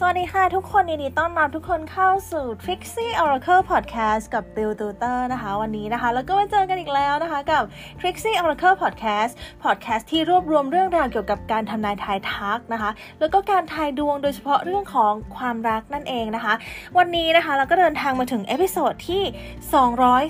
สวัสดีค่ะทุกคนยินดีต้อนรับทุกคนเข้าสู่ Trixie Oracle Podcast กับ Bill Tutor นะคะ วันนี้นะคะ แล้วก็มาเจอกันอีกแล้วนะคะ กับ Trixie Oracle Podcast Podcast ที่รวบรวมเรื่องราวเกี่ยวกับการทำนายทายทักนะคะ แล้วก็การทายดวงโดยเฉพาะเรื่องของความรักนั่นเองนะคะ วันนี้นะคะเราก็เดินทางมาถึง episode ที่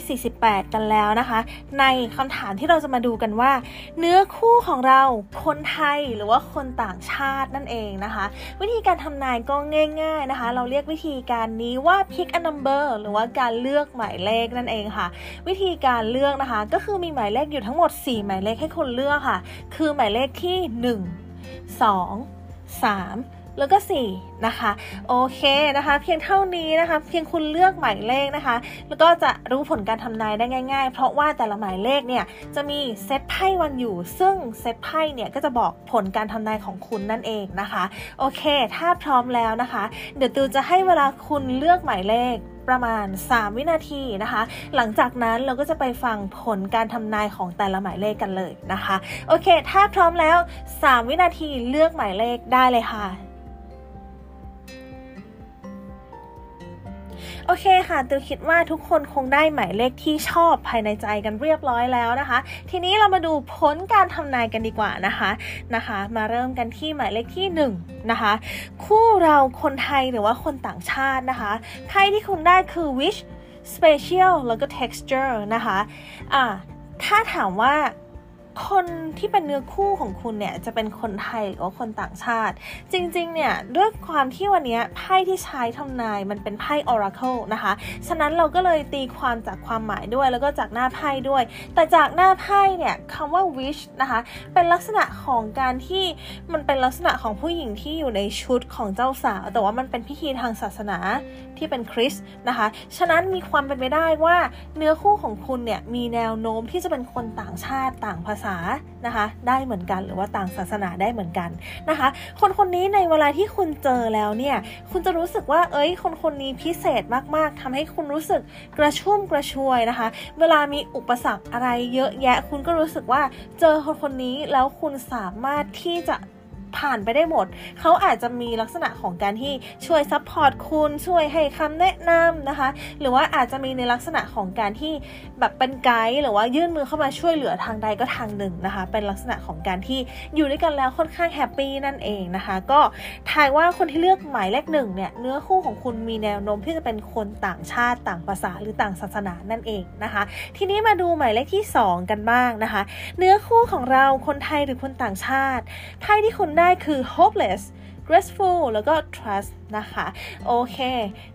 248 กันแล้วนะคะ ในคำถามที่เราจะมาดูกันว่า เนื้อคู่ของเราคนไทยหรือว่าคนต่างชาตินั่นเองนะคะ วิธีการทำนายก็ง่าย ๆนะคะ เราเรียกวิธีการนี้ว่า pick a number หรือว่าการเลือกหมายเลขนั่นเองค่ะ วิธีการเลือกนะคะ ก็คือมีหมายเลขอยู่ทั้งหมด 4 หมายเลขให้คุณเลือกค่ะ คือหมายเลขที่ 1 2 3 แล้วก็ 4 นะคะ โอเคนะคะ เพียงเท่านี้นะคะ เพียงคุณเลือกหมายเลขนะคะ แล้วก็จะรู้ผลการทำนายได้ง่าย ๆ เพราะว่าแต่ละหมายเลขเนี่ยจะมีเซตไพ่วันอยู่ ซึ่งเซตไพ่เนี่ยก็จะบอกผลการทำนายของคุณนั่นเองนะคะ โอเค ถ้าพร้อมแล้วนะคะ เดี๋ยวตูจะให้เวลาคุณเลือกหมายเลขประมาณ 3 วินาทีนะคะ หลังจากนั้นเราก็จะไปฟังผลการทำนายของแต่ละหมายเลขกันเลยนะคะ โอเค ถ้าพร้อมแล้ว 3 วินาทีเลือกหมายเลขได้เลยค่ะ โอเคค่ะตูคิดว่าทุกคนคงได้หมายเลขที่ชอบภายในใจกันเรียบร้อยแล้วนะคะ ทีนี้เรามาดูผลการทำนายกันดีกว่านะคะนะคะ มาเริ่มกันที่หมายเลขที่1นนะคะ คู่เราคนไทยหรือว่าคนต่างชาตินะคะ ไพ่ที่คุณได้คือ wish special แล้วก็ texture นะคะอ่าถ้าถามว่า คนที่เป็นเนื้อคู่ของคุณเนี่ยจะเป็นคนไทยหรือว่าคนต่างชาติ จริงๆเนี่ยด้วยความที่วันนี้ไพ่ที่ใช้ทำนายมันเป็นไพ่ Oracle นะคะ ฉะนั้นเราก็เลยตีความจากความหมายด้วยแล้วก็จากหน้าไพ่ด้วย แต่จากหน้าไพ่เนี่ยคำว่า wish นะคะเป็นลักษณะของการที่มันเป็นลักษณะของผู้หญิงที่อยู่ในชุดของเจ้าสาว แต่ว่ามันเป็นพิธีทางศาสนาที่เป็นคริสต์นะคะ ฉะนั้นมีความเป็นไปได้ว่าเนื้อคู่ของคุณเนี่ยมีแนวโน้มที่จะเป็นคนต่างชาติต่างภาษาานะคะได้เหมือนกันหรือว่าต่างศาสนาได้เหมือนกันนะคะ คนคนนี้ในเวลาที่คุณเจอแล้วเนี่ยคุณจะรู้สึกว่าเอ้ย คนคนนี้พิเศษมากๆทำให้คุณรู้สึกกระชุ่มกระชวยนะคะ เวลามีอุปสรรคอะไรเยอะแยะ คุณก็รู้สึกว่าเจอคนคนนี้แล้วคุณสามารถที่จะ ผ่านไปได้หมด เขาอาจจะมีลักษณะของการที่ช่วย support คุณ ช่วยให้คำแนะนำนะคะ หรือว่าอาจจะมีในลักษณะของการที่แบบเป็นไกด์หรือว่ายื่นมือเข้ามาช่วยเหลือทางใดก็ทางหนึ่งนะคะ เป็นลักษณะของการที่อยู่ด้วยกันแล้วค่อนข้างแฮปปี้นั่นเองนะคะ ก็ทายว่าคนที่เลือกหมายเลขหนึ่งเนี่ยเนื้อคู่ของคุณมีแนวโน้มที่จะเป็นคนต่างชาติต่างภาษาหรือต่างศาสนานั่นเองนะคะ ทีนี้มาดูหมายเลขที่ 2 กันบ้างนะคะ เนื้อคู่ของเราคนไทยหรือคนต่างชาติไพ่ที่คุณได้คือ hopeless graceful แล้วก็ trust นะคะโอเค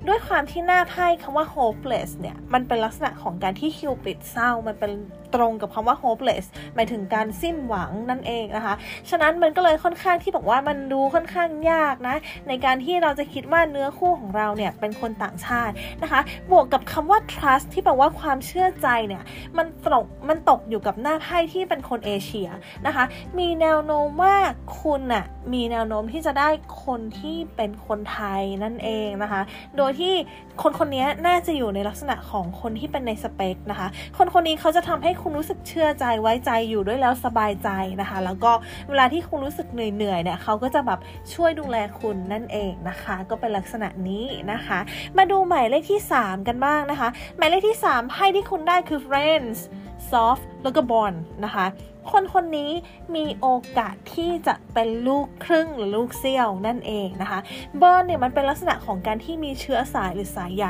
ด้วยความที่หน้าไพ่คำว่า hopeless เนี่ย มันเป็นลักษณะของการที่คิวปิดเศร้า มันเป็นตรงกับคำว่า hopeless หมายถึงการสิ้นหวังนั่นเองนะคะ ฉะนั้นมันก็เลยค่อนข้างที่บอกว่ามันดูค่อนข้างยากนะ ในการที่เราจะคิดว่าเนื้อคู่ของเราเนี่ย เป็นคนต่างชาตินะคะ บวกกับคำว่า trust ที่แปลว่าความเชื่อใจเนี่ย มันตกมันตกอยู่กับหน้าไพ่ที่เป็นคนเอเชียนะคะ มีแนวโน้มว่าคุณอะมีแนวโน้มที่จะได้คนที่เป็นคนไทยนั่นเองนะคะ โดยที่คนคนนี้น่าจะอยู่ในลักษณะของคนที่เป็นในสเปคนะคะ คนคนนี้เขาจะทำให้คุณรู้สึกเชื่อใจไว้ใจอยู่ด้วยแล้วสบายใจนะคะ แล้วก็เวลาที่คุณรู้สึกเหนื่อยๆเนี่ยเขาก็จะแบบช่วยดูแลคุณนั่นเองนะคะ ก็เป็นลักษณะนี้นะคะ มาดูหมายเลขที่ 3 กันบ้างนะคะ หมายเลขที่ 3ไพ่ที่คุณได้คือ friends soft แล้วก็ born นะคะ คนคนนี้มีโอกาสที่จะเป็นลูกครึ่งหรือลูกเซี่ยวนั่นเองนะคะเบิร์นเนี่ยมันเป็นลักษณะของการที่มีเชื้อสายหรือสายใย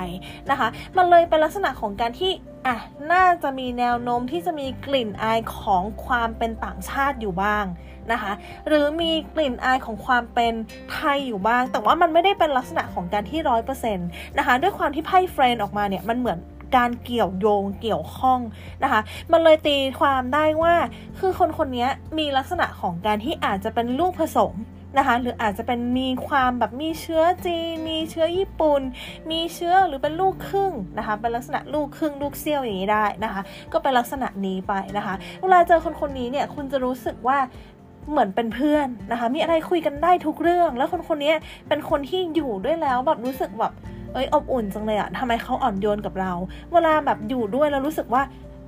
นะคะ มันเลยเป็นลักษณะของการที่อะน่าจะมีแนวโน้มที่จะมีกลิ่นอายของความเป็นต่างชาติอยู่บ้างนะคะ หรือมีกลิ่นอายของความเป็นไทยอยู่บ้าง แต่ว่ามันไม่ได้เป็นลักษณะของการที่ร้อยเปอร์เซ็นต์นะคะ ด้วยความที่ไพ่เฟรนออกมาเนี่ยมันเหมือน การเกี่ยวโยงเกี่ยวข้องนะคะ มันเลยตีความได้ว่าคือคนคนนี้มีลักษณะของการที่อาจจะเป็นลูกผสมนะคะหรืออาจจะเป็นมีความแบบมีเชื้อจีนมีเชื้อญี่ปุ่น มีเชื้อหรือเป็นลูกครึ่งนะคะเป็นลักษณะลูกครึ่งลูกเซี่ยวอย่างนี้ได้นะคะ ก็เป็นลักษณะนี้ไปนะคะ เวลาเจอคนคนนี้เนี่ยคุณจะรู้สึกว่าเหมือนเป็นเพื่อนนะคะ มีอะไรคุยกันได้ทุกเรื่อง แล้วคนคนนี้เป็นคนที่อยู่ด้วยแล้วแบบรู้สึกแบบ เอ้ยอบอุ่นจังเลยอะทำไมเขาอ่อนโยนกับเรา เวลาแบบอยู่ด้วยแล้วรู้สึกว่า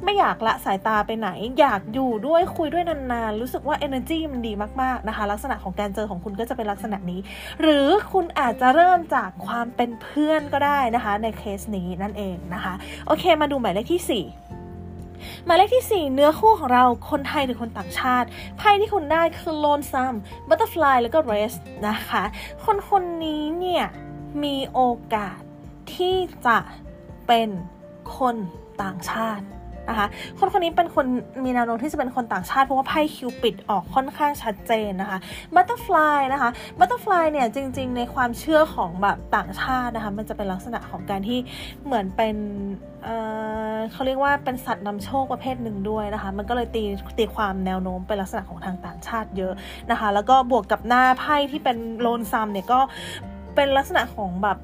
ไม่อยากละสายตาไปไหน อยากอยู่ด้วยคุยด้วยนานๆ รู้สึกว่า energy มันดีมากๆนะคะ ลักษณะของการเจอของคุณก็จะเป็นลักษณะนี้ หรือคุณอาจจะเริ่มจากความเป็นเพื่อนก็ได้นะคะ ในเคสนี้นั่นเองนะคะ โอเคมาดูหมายเลขที่ 4หมายเลขที่ 4 เนื้อคู่ของเราคนไทยหรือคนต่างชาติไพ่ที่คุณได้คือโลนซัมbutterfly แล้วก็ rest นะคะ คนคนนี้เนี่ย มีโอกาสที่จะเป็นคนต่างชาตินะคะคนคนนี้เป็นคนมีแนวโน้มที่จะเป็นคนต่างชาติเพราะว่าไพ่ Cupid ออกค่อนข้างชัดเจนนะคะ butterfly นะคะ butterfly เนี่ยจริง ๆ ในความเชื่อของแบบต่างชาตินะคะมันจะเป็นลักษณะของการที่เหมือนเป็นเขาเรียกว่าเป็นสัตว์นำโชคประเภทหนึ่งด้วยนะคะ มันก็เลยตีตีความแนวโน้มเป็นลักษณะของทางต่างชาติเยอะนะคะ แล้วก็บวกกับหน้าไพ่ที่เป็นโลนซัมเนี่ยก็ เป็นลักษณะของแบบ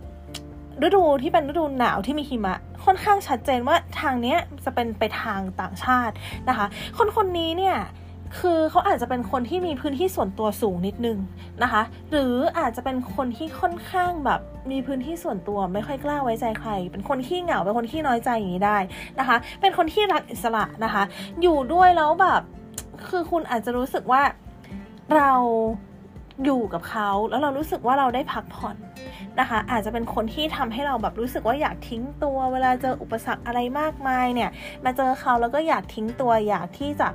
ฤดูที่เป็นฤดูหนาวที่มีหิมะ ค่อนข้างชัดเจนว่าทางเนี้ยจะเป็นไปทางต่างชาตินะคะ คนคนนี้เนี่ยคือเขาอาจจะเป็นคนที่มีพื้นที่ส่วนตัวสูงนิดนึงนะคะ หรืออาจจะเป็นคนที่ค่อนข้างแบบมีพื้นที่ส่วนตัวไม่ค่อยกล้าไว้ใจใคร เป็นคนขี้เหงาเป็นคนขี้น้อยใจอย่างนี้ได้นะคะ เป็นคนที่รักอิสระนะคะ อยู่ด้วยแล้วแบบคือคุณอาจจะรู้สึกว่าเรา อยู่กับเขาแล้วเรารู้สึกว่าเราได้พักผ่อนนะคะ อาจจะเป็นคนที่ทำให้เราแบบรู้สึกว่าอยากทิ้งตัว เวลาเจออุปสรรคอะไรมากมายเนี่ย มาเจอเขาแล้วก็อยากทิ้งตัวอยากที่จะ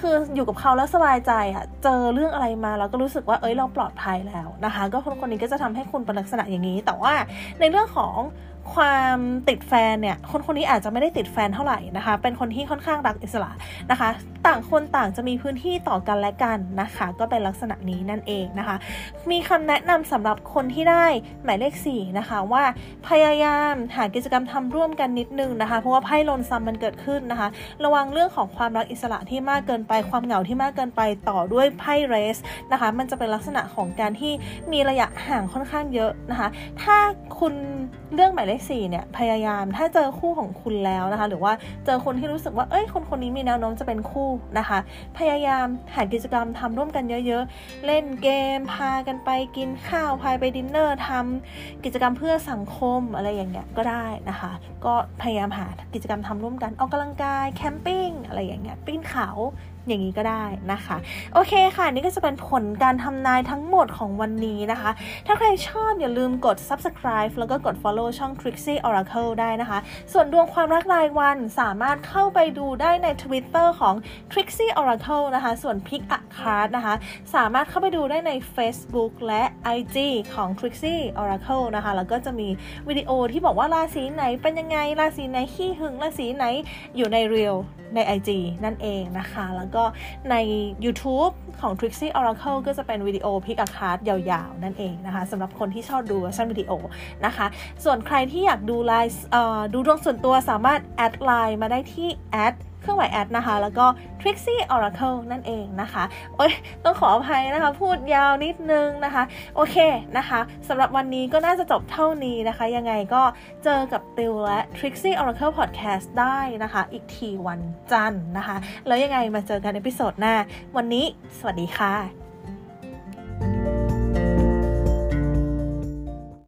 คืออยู่กับเขาแล้วสบายใจอะเจอเรื่องอะไรมาเราก็รู้สึกว่าเอ้ยเราปลอดภัยแล้วนะคะ ก็คนคนนี้ก็จะทำให้คุณเป็นลักษณะอย่างนี้ แต่ว่าในเรื่องของ ความติดแฟนเนี่ย คนคนนี้อาจจะไม่ได้ติดแฟนเท่าไหร่นะคะ เป็นคนที่ค่อนข้างรักอิสระนะคะ ต่างคนต่างจะมีพื้นที่ต่อกันและกันนะคะ ก็เป็นลักษณะนี้นั่นเองนะคะ มีคำแนะนำสำหรับคนที่ได้หมายเลข4นะคะว่าพยายามหากิจกรรมทำร่วมกันนิดนึงนะคะ เพราะว่าไพ่ลนซัมมันเกิดขึ้นนะคะ ระวังเรื่องของความรักอิสระที่มากเกินไป ความเหงาที่มากเกินไปต่อด้วยไพ่เรสนะคะ มันจะเป็นลักษณะของการที่มีระยะห่างค่อนข้างเยอะนะคะ ถ้าคุณ เรื่องหมายเลข4เนี่ยพยายามถ้าเจอคู่ของคุณแล้วนะคะ หรือว่าเจอคนที่รู้สึกว่าเอ้ยคนคนนี้มีแนวโน้มจะเป็นคู่นะคะ พยายามหากิจกรรมทำร่วมกันเยอะๆ เล่นเกม พากันไปกินข้าวพาไปดินเนอร์ทำกิจกรรมเพื่อสังคมอะไรอย่างเงี้ยก็ได้นะคะ ก็พยายามหากิจกรรมทำร่วมกันออกกำลังกายแคมปิ้งอะไรอย่างเงี้ยปีนเขา อย่างนี้ก็ได้นะคะ โอเคค่ะ นี่ก็จะเป็นผลการทำนายทั้งหมดของวันนี้นะคะ ถ้าใครชอบอย่าลืมกด subscribe แล้วก็กด follow ช่อง Trixie Oracle ได้นะคะ ส่วนดวงความรักรายวันสามารถเข้าไปดูได้ใน Twitter ของ Trixie Oracle นะคะ ส่วน Pick a Card นะคะ สามารถเข้าไปดูได้ใน Facebook และ IG ของ Trixie Oracle นะคะ แล้วก็จะมีวิดีโอที่บอกว่าราศีไหนเป็นยังไง ราศีไหนขี้หึง ราศีไหนอยู่ใน Reels ใน IG นั่นเองนะคะ แล้วก็ใน YouTube ของ Trixie Oracle ก็จะเป็นวิดีโอ pick a card ยาวๆ นั่นเองนะคะสำหรับคนที่ชอบดูเวอร์ชันวิดีโอนะคะ ส่วนใครที่อยากดูไลน์ดูดวงส่วนตัวสามารถ add LINE มาได้ที่ at เครื่องหมาย at นะคะ แล้วก็ Trixie Oracle นั่นเองนะคะ โอ้ยต้องขออภัยนะคะ พูดยาวนิดนึงนะคะ โอเคนะคะสำหรับวันนี้ก็น่าจะจบเท่านี้นะคะ ยังไงก็เจอกับติวและ Trixie Oracle Podcast ได้นะคะ อีกทีวันจันทร์นะคะ แล้วยังไงมาเจอกันในพิโซดหน้า วันนี้สวัสดีค่ะ